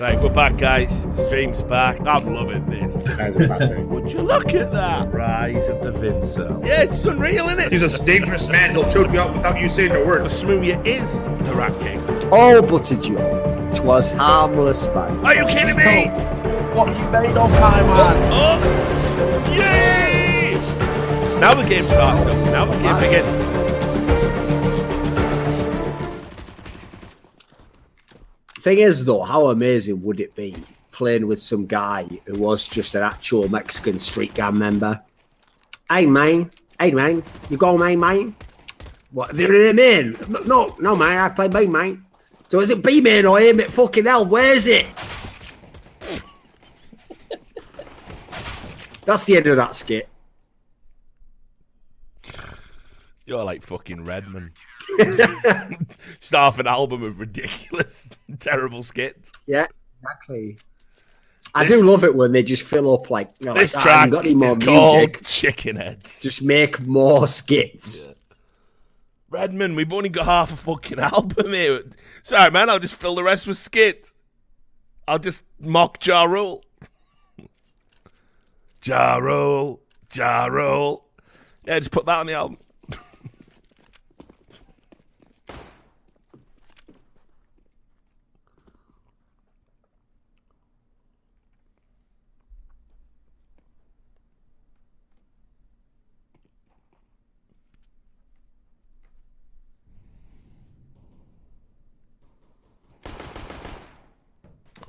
Right, we're back, guys. Stream's back. I'm loving this. That's a classic. Would you look at that? Rise of the Vincel. Yeah, it's unreal, isn't it? He's a dangerous man. He'll choke you out without you saying a word. The Smooya is the Rat King. All but a joke. 'Twas harmless banter. Are you kidding me? What you made of my man? Oh! oh yay! Now the game's starting. Now the game begins. Thing is, though, how amazing would it be playing with some guy who was just an actual Mexican street gang member? Hey, man. Hey, man. You go, man, man. What? They're in man. No, no, man. I play B, man. So is it B, man, or him? It fucking hell. Where is it? That's the end of that skit. You're like fucking Redman. Just half an album of ridiculous, terrible skits. Yeah, exactly. I This- do love it when they just fill up like, you know, This like, "Ah, track got any more music. Chicken Heads. Just make more skits. Redman, we've only got half a fucking album here. Sorry, man, I'll just fill the rest with skits. I'll just mock Ja Rule. Ja Rule, Ja Rule. Yeah, just put that on the album.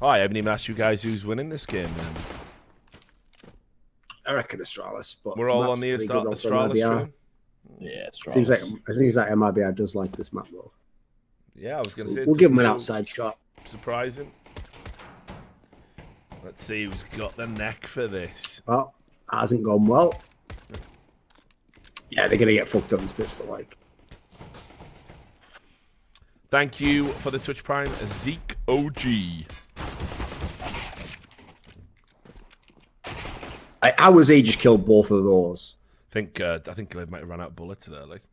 Oh, I haven't even asked you guys who's winning this game. Then. I reckon Astralis, but We're all on the pretty Astra- good off the Astralis train. Yeah, it's Seems like it seems like MIBR does like this map though. Yeah, I was going to So say. we'll give him an outside shot. Surprising. Let's see who's got the neck for this. Well, hasn't gone well. Yeah, they're gonna get fucked on this pistol like. Thank you for the Twitch Prime, Zeke OG. I, how was he just killed both of those? I think uh, I think Glib might have run out of bullets there. Like,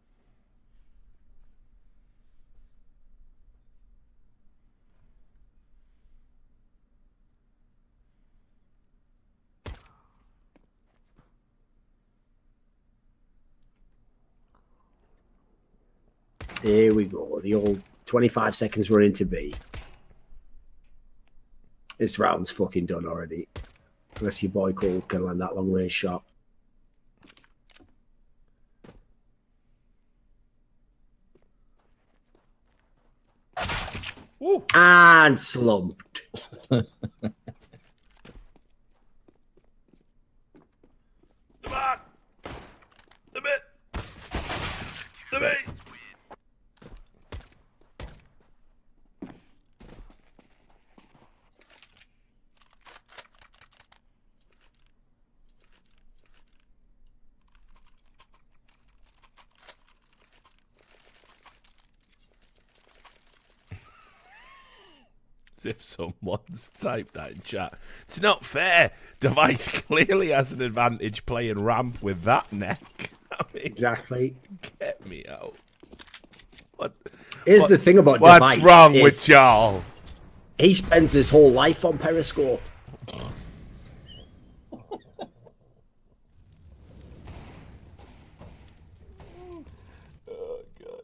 Here we go. The old 25 seconds run into B. This round's fucking done already. Unless your boy Cole can land that long range shot. Woo. And slumped. come on, the bit, the bit. As if someone's typed that in chat. It's not fair. Device clearly has an advantage playing ramp with that neck. I mean, Exactly. get me out. What? Here's what- the thing about What's Device wrong is with y'all? He spends his whole life on Periscope. Oh god.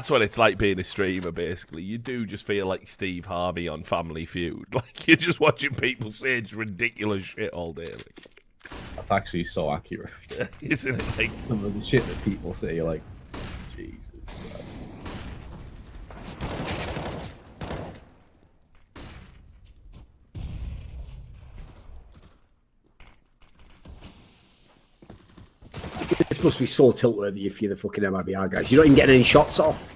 That's what it's like being a streamer, basically. You do just feel like Steve Harvey on Family Feud. Like, you're just watching people say just ridiculous shit all day. Like, That's actually so accurate. isn't it? Like, Some of the shit that people say, you're like, Jesus. This must be so tilt worthy if you're the fucking MIBR guys. You're not even getting any shots off.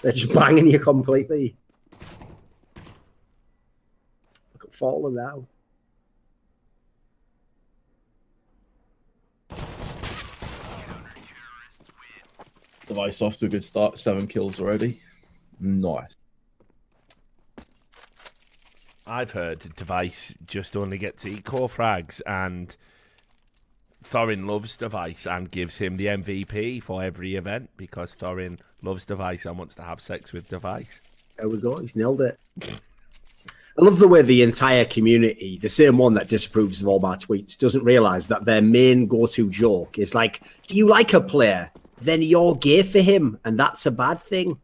They're just banging you completely. Look at Fallen now. Device off to a good start. Seven kills already. Nice. I've heard Device just only gets to eco frags and Thorin loves Device and gives him the MVP for every event because Thorin loves Device and wants to have sex with Device. There we go. He's nailed it. I love the way the entire community, the same one that disapproves of all my tweets, doesn't realize that their main go-to joke is like, "Do you like a player? Then you're gay for him, and that's a bad thing."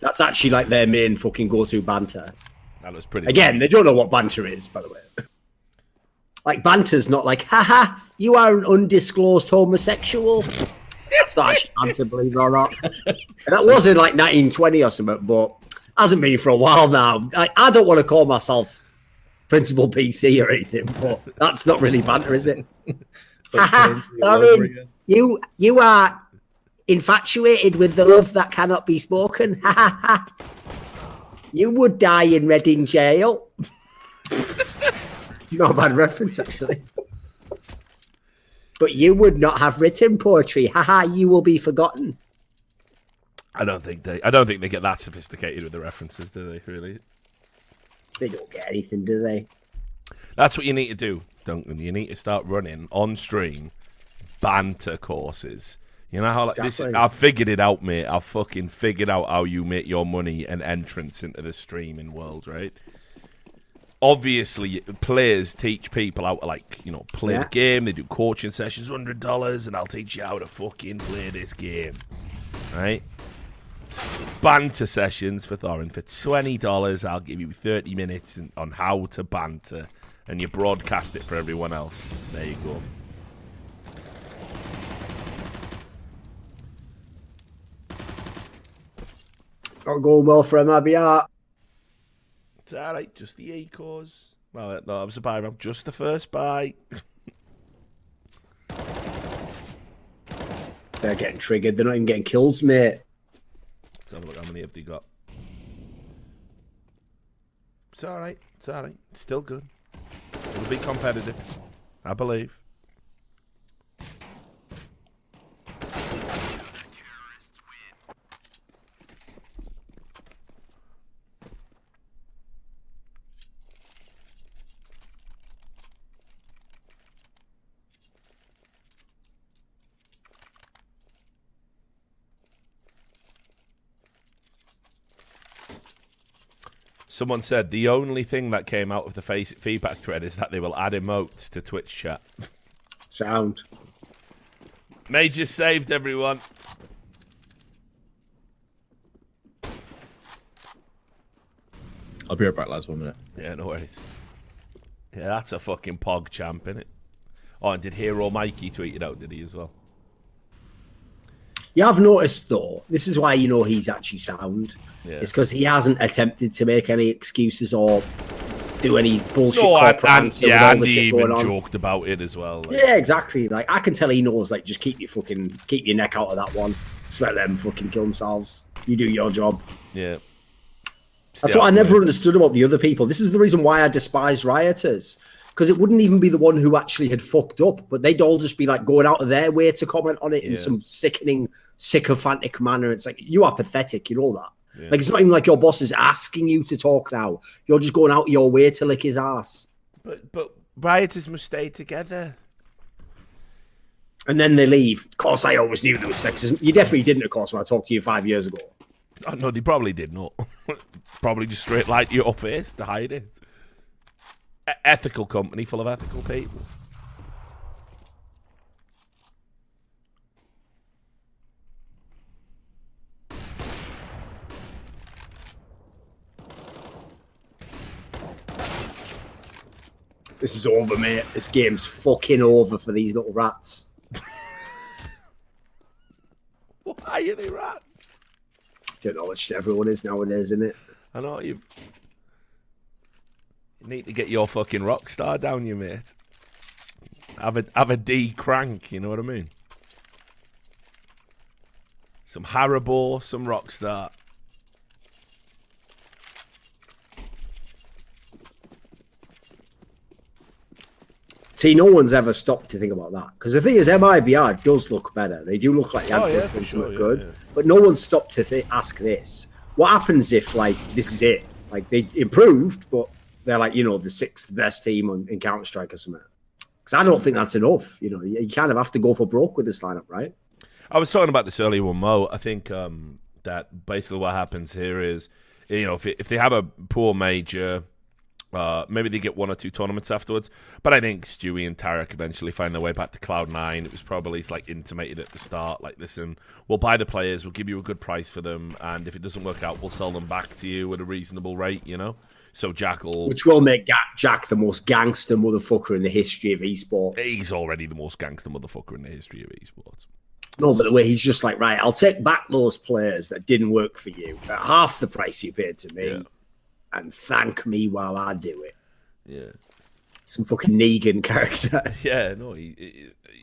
that's actually like their main fucking go-to banter. That was pretty. Again, they don't know what banter is, by the way. Like banter's not like, haha, you are an undisclosed homosexual. That's not actually banter, believe it or not. And that was in like 1920 or something, but hasn't been for a while now. I, I don't want to call myself principal PC or anything, but that's not really banter, is it? like I mean, you you are infatuated with the love that cannot be spoken. Ha ha ha. You would die in Reading jail. not a bad reference, actually. But you would not have written poetry. Haha, you will be forgotten. I don't think they. I don't think they get that sophisticated with the references, do they? Really? They don't get anything, do they? That's what you need to do, Duncan. You need to start running on stream banter courses. You know how like Exactly. this? I've figured it out, mate. I've fucking figured out how you make your money and entrance into the streaming world, right? Obviously, players teach people how to like you know play Yeah. the game. They do coaching sessions, hundred dollars, and I'll teach you how to fucking play this game, right? Banter sessions for Thorin for twenty dollars. I'll give you thirty minutes on how to banter, and you broadcast it for everyone else. There you go. Not going well for MIBR. It's alright, just the Ecos. Well, no, I was a buy round. Just the first buy. They're getting triggered. They're not even getting kills, mate. Let's have a look how many have they got. It's alright. It's alright. It's still good. It'll be competitive. I believe. Someone said the only thing that came out of the face feedback thread is that they will add emotes to Twitch chat. Sound. Major saved everyone. I'll be right back, lads. One minute. Yeah, no worries. Yeah, that's a fucking pog champ, innit? Oh, and did Hero Mikey tweet it out, did he as well? You have noticed though, this is why you know he's actually sound. Yeah. It's because he hasn't attempted to make any excuses or do any bullshit No, and, and yeah, and he even on. joked about it as well. like- Yeah, exactly. Like I can tell he knows. Like just keep your fucking keep your neck out of that one. Just let them fucking kill themselves. You do your job. yeah. That's what I never understood about the other people. This is the reason why I despise rioters. Because it wouldn't even be the one who actually had fucked up, but they'd all just be like going out of their way to comment on it in some sickening, sycophantic manner. It's like you are pathetic, you know that. Yeah. Like it's not even like your boss is asking you to talk now. You're just going out of your way to lick his ass. But but rioters must stay together. And then they leave. Of course, I always knew there was sexism. You definitely didn't, of course, when I talked to you five years ago. Oh, no, they probably did not. probably just straight light your face to hide it. Ethical company full of ethical people. This is over, mate. This game's fucking over for these little rats. Why are they rats? Don't know which everyone is nowadays, isn't it? I know you. You need to get your fucking rock star down, you mate. Have a have a D crank. You know what I mean? Some Haribo, some Rockstar. See, no one's ever stopped to think about that. Because the thing is, MIBR does look better. They do look like the Oh, Yankees yeah, for done sure, something yeah, good. yeah. But no one's stopped to th- ask this. What happens if, like, this is it? Like, they improved, but they're like, you know, the sixth best team on, in Counter Strike or something. Because I don't think that's enough. You know, you, kind of have to go for broke with this lineup, right? I was talking about this earlier with Mo. I think um, that basically what happens here is, you know, if, it, if they have a poor major, uh, maybe they get one or two tournaments afterwards. But I think Stewie and tarik eventually find their way back to Cloud Nine. It was probably like intimated at the start, like, listen, we'll buy the players, we'll give you a good price for them, and if it doesn't work out, we'll sell them back to you at a reasonable rate. You know, so Jack will. Which will make Jack the most gangster motherfucker in the history of esports. He's already the most gangster motherfucker in the history of esports. No, but the way he's just like, right, I'll take back those players that didn't work for you at half the price you paid to me Yeah. and thank me while I do it. Yeah, Some fucking Negan character. yeah, no. He, he,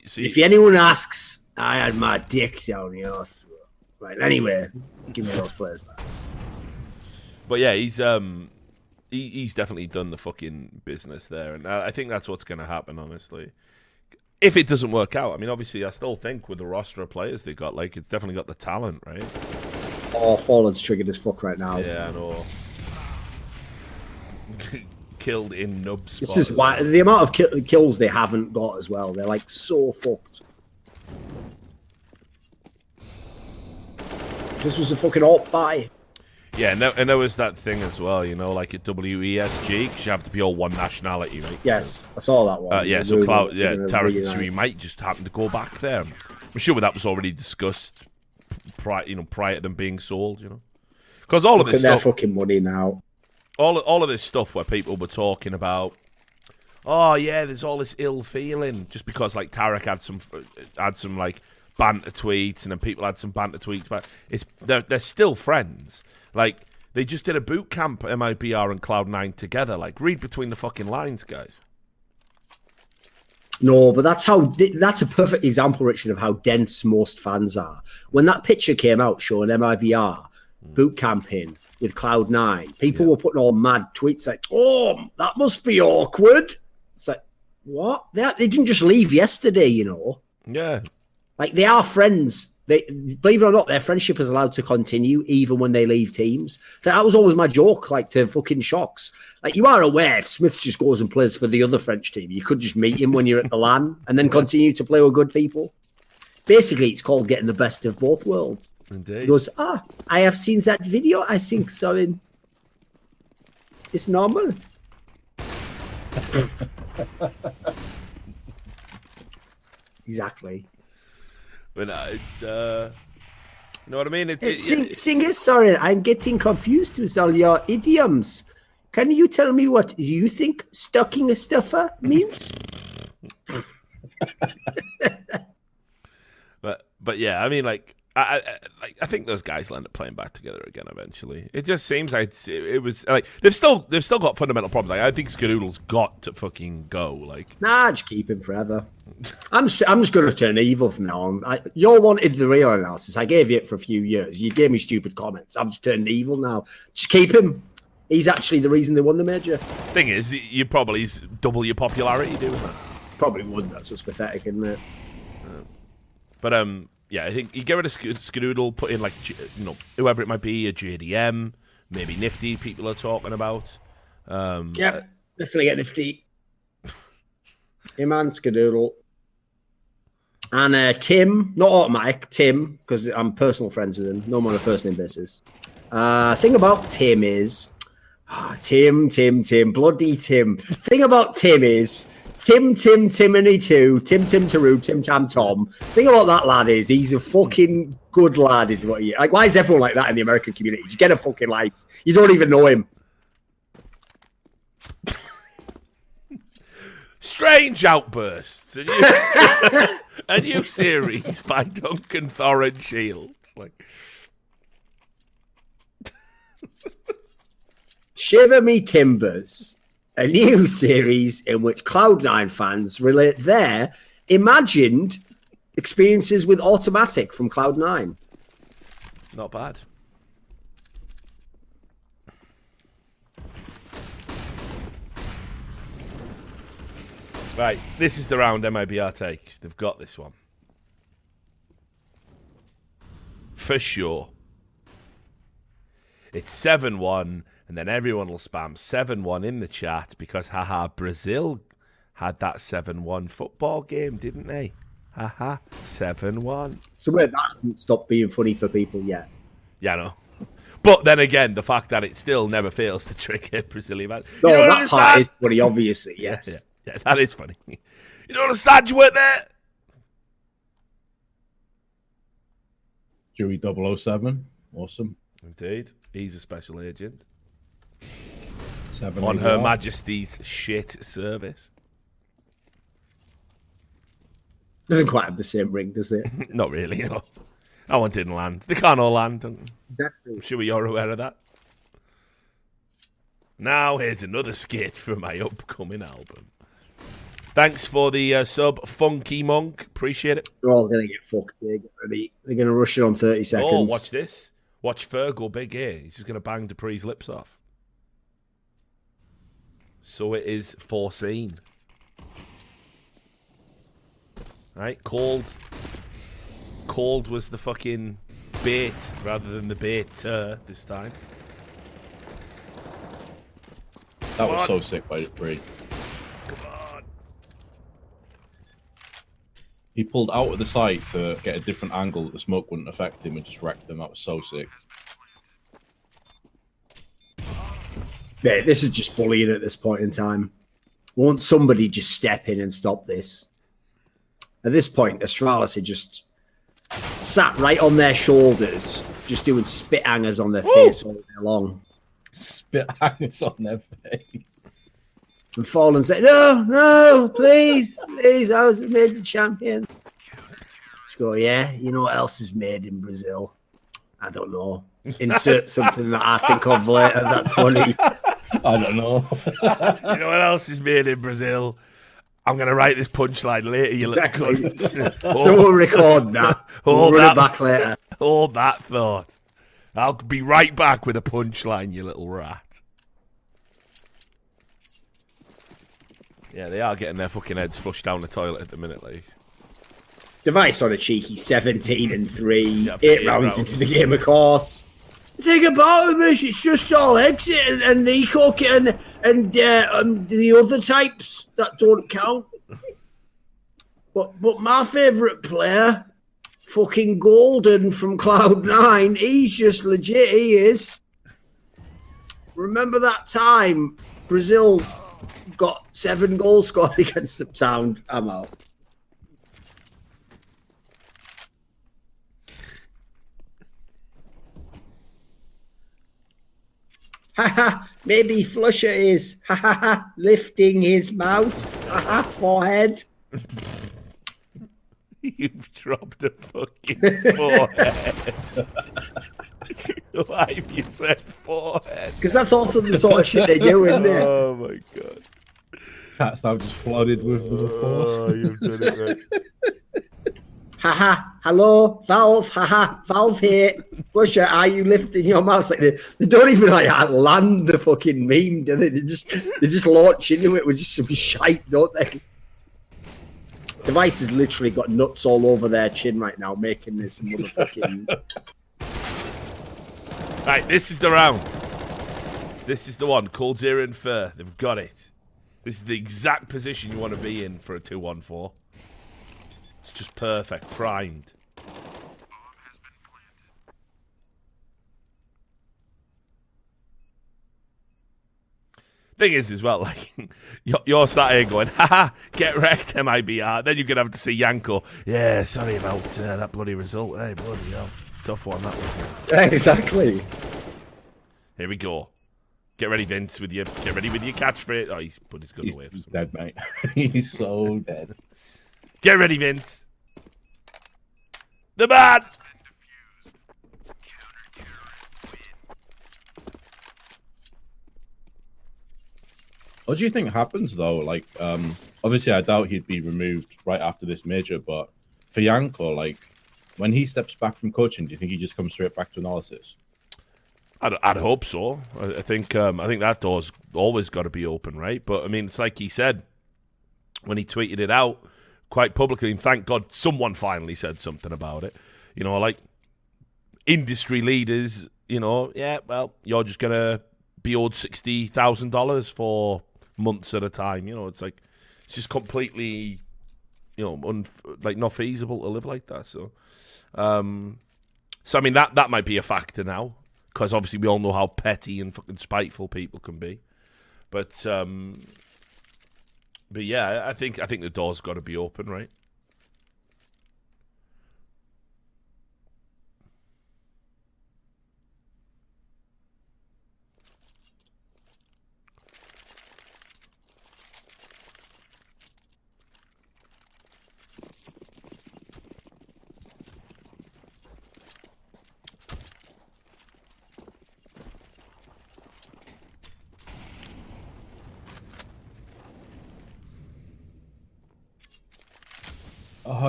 he- see, if anyone asks, I had my dick down your throat. Right, anyway, give me those players back. But yeah, he's um he, he's definitely done the fucking business there, and I, I think that's what's going to happen. Honestly, if it doesn't work out, I mean, obviously, I still think with the roster of players they got, like it's definitely got the talent, right? Oh, Fallen's triggered as fuck right now. Yeah, I know. Killed in nubs. This is why the amount of ki- kills they haven't got as well. They're like so fucked. This was a fucking alt buy. Yeah, and there, and there was that thing as well, you know, like at WESG, 'cause you have to be all one nationality, right? Yes, I saw that one. Uh, yeah, so Cloud, yeah, really tarik and nice. Might just happen to go back there. I'm sure that was already discussed, prior, you know, prior to them being sold, you know, because all of this stuff, fucking money now. all all of this stuff where people were talking about, oh yeah, there's all this ill feeling just because like tarik had some had some like banter tweets and then people had some banter tweets, but it's they're they're still friends. Like they just did a boot camp MIBR and Cloud Nine together. Like read between the fucking lines, guys. No, but that's how that's a perfect example, Richard, of how dense most fans are. When that picture came out showing MIBR hmm. boot camping with Cloud Nine, people were putting all mad tweets like, "Oh, that must be awkward." It's like, what? They they didn't just leave yesterday, you know. Yeah, Like they are friends. They believe it or not, their friendship is allowed to continue even when they leave teams. So that was always my joke, like to fucking shocks. Like you are aware if Smith just goes and plays for the other French team, you could just meet him when you're at the LAN and then continue to play with good people. Basically, it's called getting the best of both worlds. He goes, ah, I have seen that video. I think so. In it's normal. exactly. But uh, it's uh, you know what I mean. It, Hey, it, Sing, it- sing it, sorry, I'm getting confused with all your idioms. Can you tell me what you think stocking a stuffer means? but but yeah, I mean, like I, I I- think those guys will end up playing back together again eventually. It just seems like it was like they've still they've still got fundamental problems. Like I think Skadoodle's got to fucking go. Like nah, just keep him forever. I'm just, I'm just going to turn evil from now on. I, you all wanted the real analysis. I gave you it for a few years. You gave me stupid comments. I'm just turning evil now. Just keep him. He's actually the reason they won the major. thing is, you probably double your popularity doing that. Probably wouldn't. That's what's pathetic, isn't it? But um, yeah, I think you get rid of Sk- Skadoodle, put in like you know whoever it might be, a JDM, maybe Nifty. People are talking about. Um, Yep, definitely get nifty. Him and Skadoodle. And uh, Tim, not automatic, Tim, because I'm personal friends with him, no more on a first name basis. Uh, thing about Tim is, ah, Tim, Tim, Tim, bloody Tim. Thing about Tim is, Tim, Tim, Timony two, Tim, Tim, Taru, Tim, Tam, Tom. Thing about that lad is, he's a fucking good lad, is what he. Like, why is everyone like that in the American community? Just get a fucking life. You don't even know him. Strange outbursts. A new, a new series by Duncan Thorin Shields. Like, Shiver Me Timbers, a new series in which Cloud9 fans relate their imagined experiences with Automatic from Cloud9. not bad. Right, this is the round MIBR take. They've got this one. For sure. It's 7 1, and then everyone will spam 7 1 in the chat because, haha, Brazil had that 7 1 football game, didn't they? Haha, 7 1. So wait, that hasn't stopped being funny for people yet. Yeah, no. But then again, the fact that it still never fails to trigger Brazilian fans. No, you don't that part is funny, obviously, yes. Yeah, yeah, that is funny. You don't understand, you weren't there. Dewey 007. Awesome. Indeed. He's a special agent Seven on Her. Majesty's shit service. Doesn't quite have the same ring, does it? Not really, no. That one didn't land. They can't all land. I'm Exactly. sure you're aware of that. Now, here's another skit from my upcoming album. Thanks for the uh, sub, Funky Monk. Appreciate it. They're all going to get fucked. They're gonna, they're going to rush it on 30 seconds. Oh, watch this. Watch Fergal big here. He's just going to bang dupreeh's lips off. So it is foreseen. Right? Called. Called was the fucking bait rather than the bait uh, this time. That Come was on. so sick by dupreeh. Come on. He pulled out of the site to get a different angle that the smoke wouldn't affect him and just wrecked them. That was so sick. Mate, this is just bullying at this point in time. Won't somebody just step in and stop this? At this point, Astralis had just sat right on their shoulders, just doing spit hangers on their face all day long. Spit hangers on their face. And Fallen said, No, no, please, please, I was made the champion. Let's go, yeah, you know what else is made in Brazil? I don't know. Insert something that I think of later. That's funny. I don't know. You know what else is made in Brazil? I'm going to write this punchline later, you Exactly. little cunt. So we'll record that. We'll Hold run that. it back later. Hold that thought. I'll be right back with a punchline, you little rat. Yeah, they are getting their fucking heads flushed down the toilet at the minute, like. Device on a cheeky 17 and 3, Yeah, eight eight rounds rounds. into the game, of course. The thing about him is it's just all exit and, and eco kit and, and uh, um, the other types that don't count. But but my favourite player, fucking Golden from Cloud9, he's just legit, he is. Remember that time Brazil got seven goals scored against the Sound? I'm out. Haha, maybe flusha is haha lifting his mouse. Haha, forehead. You've dropped a fucking forehead. Why have you said forehead? Because that's also the sort of shit they do, isn't it? Oh my god. Cats now just flooded with the force. Oh, you've done it right. Haha, hello, Valve, haha, Valve here. flusha, are you lifting your mouse? Like they, they don't even like land the fucking meme, do they? They just they just launch into it with just some shite, don't they? Device has literally got nuts all over their chin right now, making this motherfucking Right, this is the round. This is the one. coldzera and fer. They've got it. This is the exact position you want to be in for a 2 1 4. It's just perfect. Primed. Thing is, as well, like you're, you're sat here going, "Haha, get wrecked, MIBR." Then you're gonna have to see Yanko. Yeah, sorry about uh, that bloody result. Hey, bloody hell, tough one that was. exactly. Here we go. Get ready, Vince, with your get ready with your catchphrase. Oh, he's put his gun He's, away. For dead, mate. he's so dead. Get ready, Vince. The man. What do you think happens though? Like, um, obviously, I doubt he'd be removed right after this major, but for Yanko, like, when he steps back from coaching, do you think he just comes straight back to analysis? I'd, I'd hope so. I, I think um, I think that door's always got to be open, right? But I mean, it's like he said when he tweeted it out quite publicly, and thank God someone finally said something about it. You know, like industry leaders. You know, yeah, well, you're just gonna be owed sixty thousand dollars for months at a time. You know, it's like it's just completely, you know, un- like not feasible to live like that. So, um, so I mean that that might be a factor now because obviously we all know how petty and fucking spiteful people can be. But um, but yeah, I think I think the door's got to be open, right?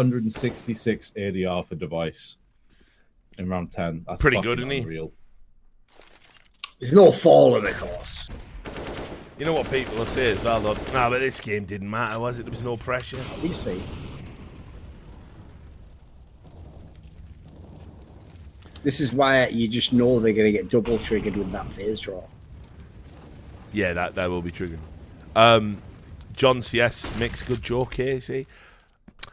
One hundred and sixty-six ADR for device in round ten. That's Pretty good, isn't he? unreal. There's no falling, of course. You know what people will say as well, though. Nah, but this game didn't matter, was it? There was no pressure. You see. This is why you just know they're going to get double triggered with that phase draw. Yeah, that that will be triggered. Um, John CS makes a good joke here. See,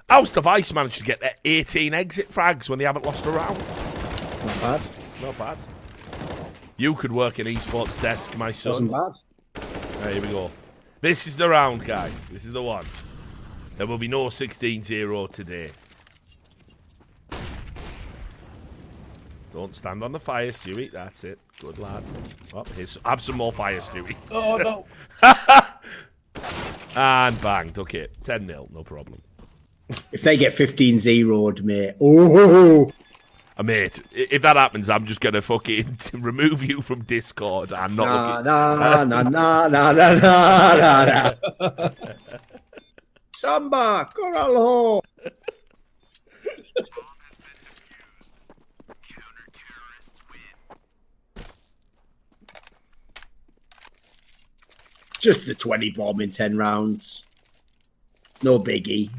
how's Device managed to get their 18 exit frags when they haven't lost a round? Not bad. Not bad. You could work an esports desk, my son. Wasn't bad. Here we go. This is the round, guys. This is the one. There will be no 16-0 today. Don't stand on the fire, Stewie. That's it. Good lad. Oh, here's, have some more fire, Stewie. Oh no! And banged. Okay, 10 0, no problem. If they get 15 zeroed, mate. Oh, uh, mate, if that happens, I'm just gonna fucking remove you from Discord. and not nah, looking. Nah, nah, nah, nah, nah, nah, nah. Samba, Coralho. just the 20 bomb in 10 rounds. No biggie.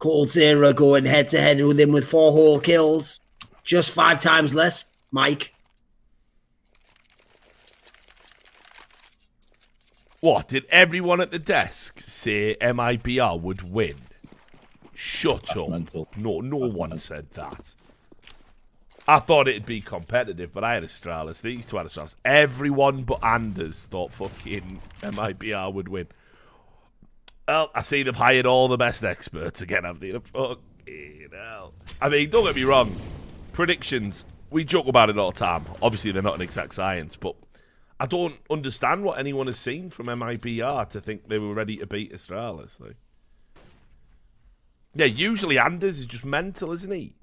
Cold Zero going head to head with him with four whole kills. Just five times less, Mike. What? Did everyone at the desk say MIBR would win? Shut up. mental. No, no one said that. I thought it'd be competitive, but I had Astralis. These two had Astralis. Everyone but Anders thought fucking MIBR would win. Well, I see they've hired all the best experts again, have they? Fucking hell. I mean, don't get me wrong. Predictions, we joke about it all the time. Obviously, they're not an exact science, but I don't understand what anyone has seen from MIBR to think they were ready to beat Astralis. Like. Yeah, usually Anders is just mental, isn't he?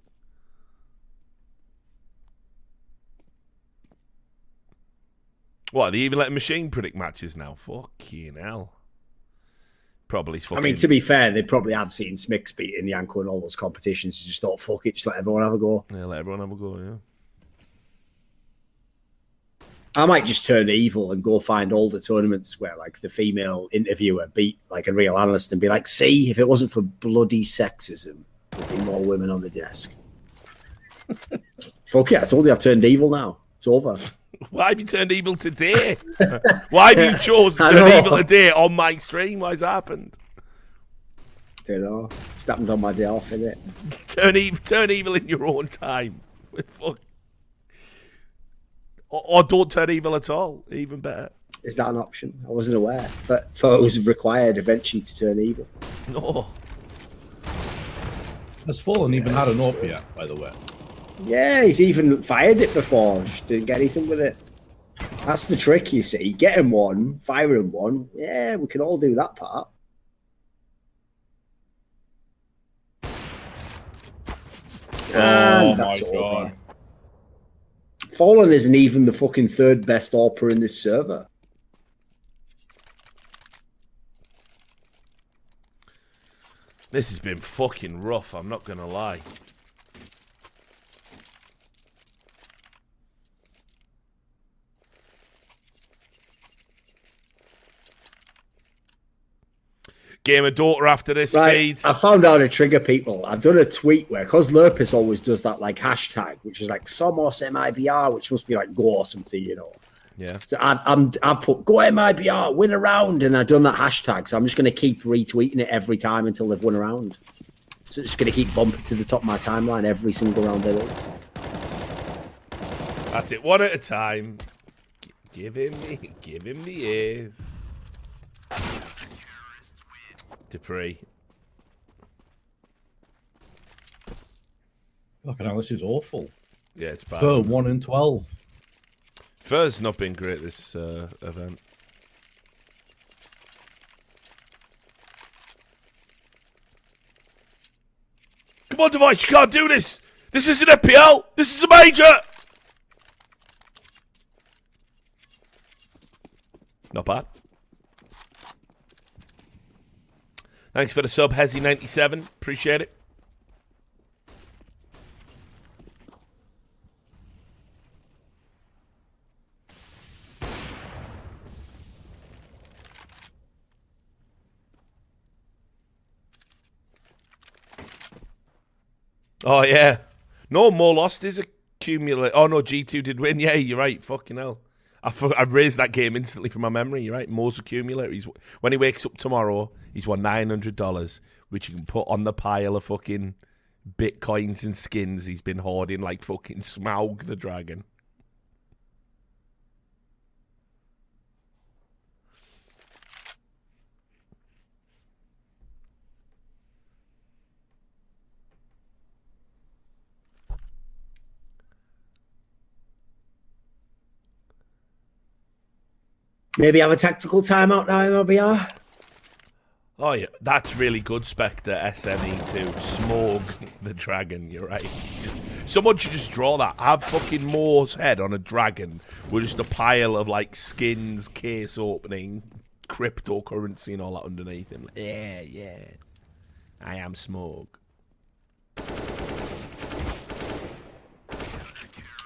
What, are they even letting Machine predict matches now? Fucking hell. Probably fucking... I mean, to be fair, they probably have seen Smix beating Yanko in all those competitions. You just thought, fuck it, just let everyone have a go. Yeah, let everyone have a go, yeah. I might just turn evil and go find all the tournaments where, like, the female interviewer beat, like, a real analyst and be like, see, if it wasn't for bloody sexism, there'd be more women on the desk. fuck it, I told you I've turned evil now. It's over. Why have you turned evil today? Why have you chosen to turn know. evil today on my stream? Why's happened? You know, it's happened on my day off, innit? Turn evil, turn evil in your own time. Fuck. Or, or don't turn evil at all. Even better. Is that an option? I wasn't aware. But thought it was required eventually to turn evil. No. Has Fallen even had an AWP yet, by the way? Yeah, he's even fired it before. Just didn't get anything with it. That's the trick, you see. Get him one, fire him one. Yeah, we can all do that part. Oh And my that's over. god. Fallen isn't even the fucking third best AWPer in this server. This has been fucking rough, I'm not gonna lie. Game of daughter after this Right, feed. I found out to trigger people. I've done a tweet where, because Lurppis always does that like hashtag, which is like Somos MIBR, which must be like go or something, you know. Yeah. So I, I'm I've put go MIBR win a round, and I've done that hashtag. So I'm just going to keep retweeting it every time until they've won a round. So it's just going to keep bumping to the top of my timeline every single round they win. That's it. One at a time. Give him the, give him the ears. Dupree. Look, now this is awful. Yeah, it's bad. For one and twelve. fer's not been great this uh, event. Come on, Device, you can't do this! This isn't FPL! This is a major! Not bad. Thanks for the sub, Hezzy97. Appreciate it. Oh yeah. No more lost is accumulate. Oh no, G two did win. Yeah, you're right. Fucking hell. I raised that game instantly from my memory. You're right. Moore's accumulator. He's when he wakes up tomorrow, he's won nine hundred dollars, which you can put on the pile of fucking bitcoins and skins he's been hoarding like fucking Smaug the dragon. Maybe have a tactical timeout now, MIBR. Oh yeah, that's really good, Spectre SME too. Smog the dragon. You're right. Someone should just draw that. Have fucking Moore's head on a dragon with just a pile of like skins, case opening, cryptocurrency, and all that underneath him. Yeah, yeah. I am Smog.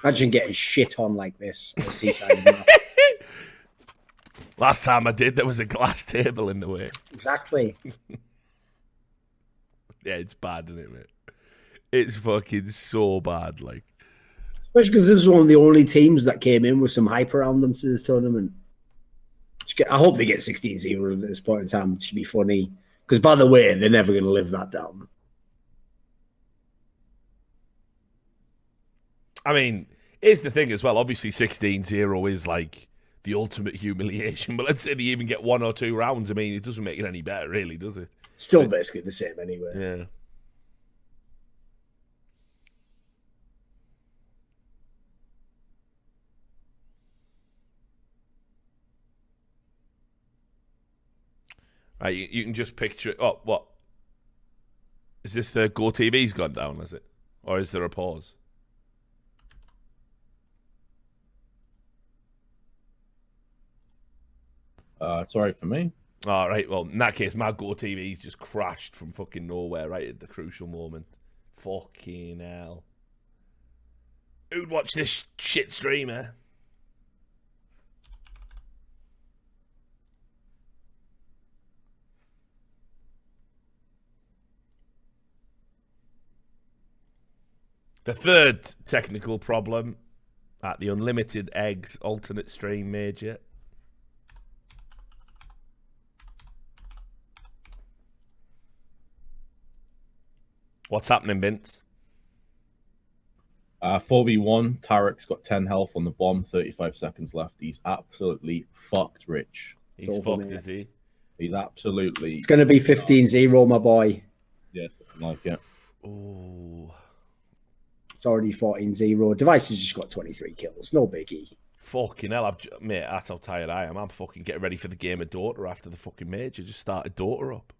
Imagine getting shit on like this. Last time I did, there was a glass table in the way. exactly. Yeah, it's bad, isn't it, mate? It's fucking so bad. Like, Especially because this is one of the only teams that came in with some hype around them to this tournament. I hope they get 16 0 at this point in time. It should be funny. Because, by the way, they're never going to live that down. I mean, here's the thing as well. Obviously, 16-0 is like the ultimate humiliation. But let's say they even get one or two rounds. I mean, it doesn't make it any better, really, does it? Still basically the same anyway. Yeah. Right, you, you can just picture it. Oh, what? Is this the Go TV's gone down, is it? Or is there a pause? Uh, sorry for me. All right, well, in that case, my Go TV's just crashed from fucking nowhere right at the crucial moment. Fucking hell. Who'd watch this shit streamer? The third technical problem at the Unlimited Eggs alternate stream major What's happening, Vince? Uh, 4v1, tarik's got 10 health on the bomb, 35 seconds left. He's absolutely fucked, Rich. He's over, fucked, mate. is he? He's absolutely, It's going to be 15 0, my boy. yeah, like it. Oh, It's already 14 0. Device has just got 23 kills. No biggie. fucking hell, I've, ju- mate. That's how tired I am. I'm fucking getting ready for the game of Dota after the fucking major. Just started Dota up.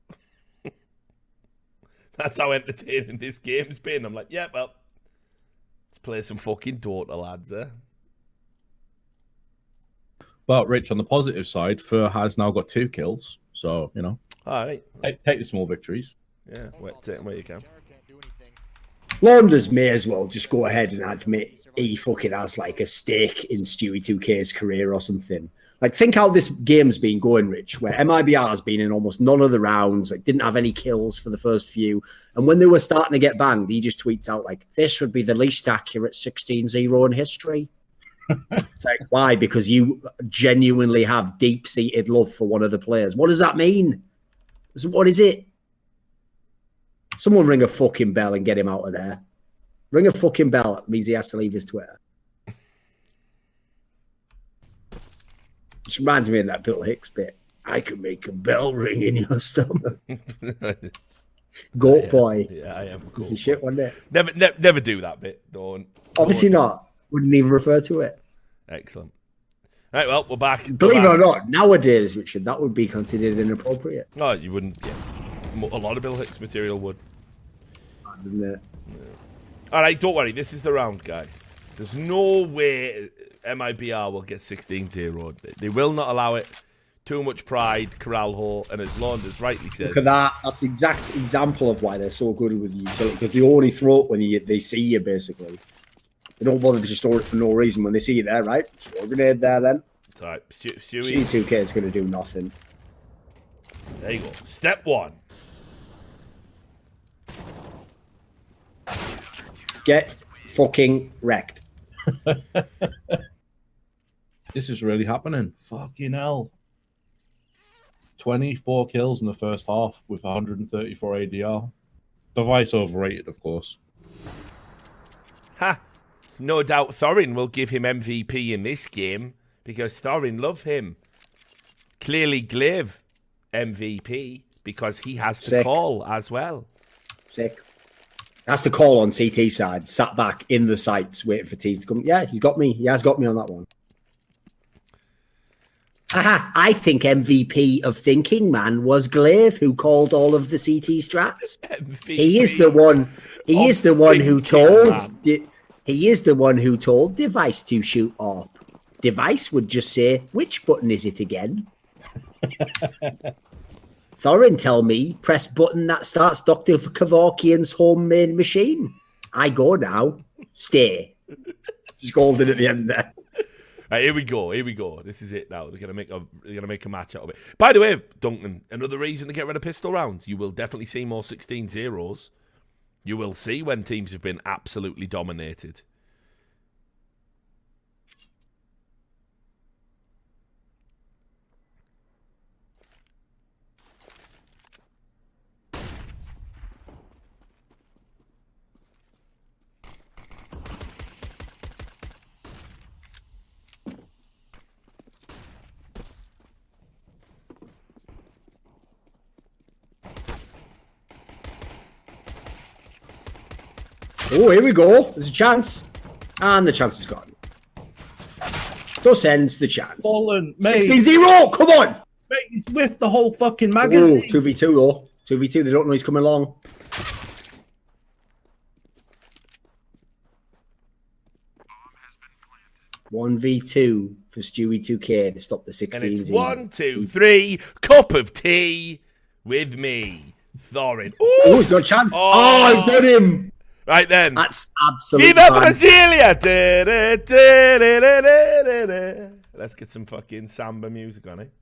That's how entertaining this game's been. I'm like, yeah, well, let's play some fucking Dota, lads. Eh? But, Rich, on the positive side, fer has now got two kills. So, you know, All right, take, take the small victories. yeah, wait, take 'em where you can. Launders may as well just go ahead and admit he fucking has like a stake in Stewie 2K's career or something. Like, think how this game's been going, Rich, where MIBR has been in almost none of the rounds, like, didn't have any kills for the first few. And when they were starting to get banged, he just tweets out, like, this would be the least accurate 16 0 in history. It's like, why? Because you genuinely have deep seated love for one of the players. What does that mean? What is it? Someone ring a fucking bell and get him out of there. Ring a fucking bell means he has to leave his Twitter. This reminds me of that Bill Hicks bit. I could make a bell ring in your stomach. Goat boy. Yeah, I am. It's the shit, wasn't it? Never, ne- never do that bit. Don't. Obviously don't. not. Wouldn't even refer to it. Excellent. Right, well, we're back. We're Believe it or not, nowadays, Richard, that would be considered inappropriate. No, you wouldn't. Yeah. A lot of Bill Hicks material would. Isn't it? All right, don't worry. This is the round, guys. There's no way MIBR will get 16 0. They will not allow it. Too much pride, Corral Hall, and as Launders rightly says, Look at that. That's the exact example of why they're so good with utility because they only throw it when you, they see you, basically. They don't bother to just store it for no reason when they see you there, right? Throw a grenade there then. It's all right. Stewie, G2K is going to do nothing. there you go. Step one. Get fucking wrecked. This is really happening. Fucking hell. 24 kills in the first half with 134 ADR. Device overrated, of course. Ha! No doubt Thorin will give him MVP in this game because Thorin love him. Clearly, gla1ve MVP because he has to Sick. call as well. Sick. That's the call on CT side. Sat back in the sights waiting for T to come. Yeah, he's got me. He has got me on that one. Haha, I think MVP of Thinking Man was gla1ve who called all of the CT strats. MVP. He is the one. He is the one who told. Di- he is the one who told Device to shoot up. Device would just say, "Which button is it again?" Thorin tell me, press button that starts Doctor Kevorkian's homemade machine. I go now. Stay. Scolded at the end there. Right, here we go. Here we go. This is it now. They're gonna make a they're gonna make a match out of it. By the way, Duncan, another reason to get rid of pistol rounds. You will definitely see more 16 zeros. You will see when teams have been absolutely dominated. Oh, here we go. There's a chance. And the chance is gone. Thus ends the chance. Fallen, mate. 16 0. Come on. Mate, he's with the whole fucking Oh, magazine. 2v2 though. 2v2. They don't know he's coming along. One v two for Stewie 2K to stop the And 16 it's one, two, three, cup of tea with me, Thorin. Oh, Ooh, he's got a chance. Oh. Oh, I've done him. Right then. That's absolutely Viva. Brasilia! Let's get some fucking samba music on it.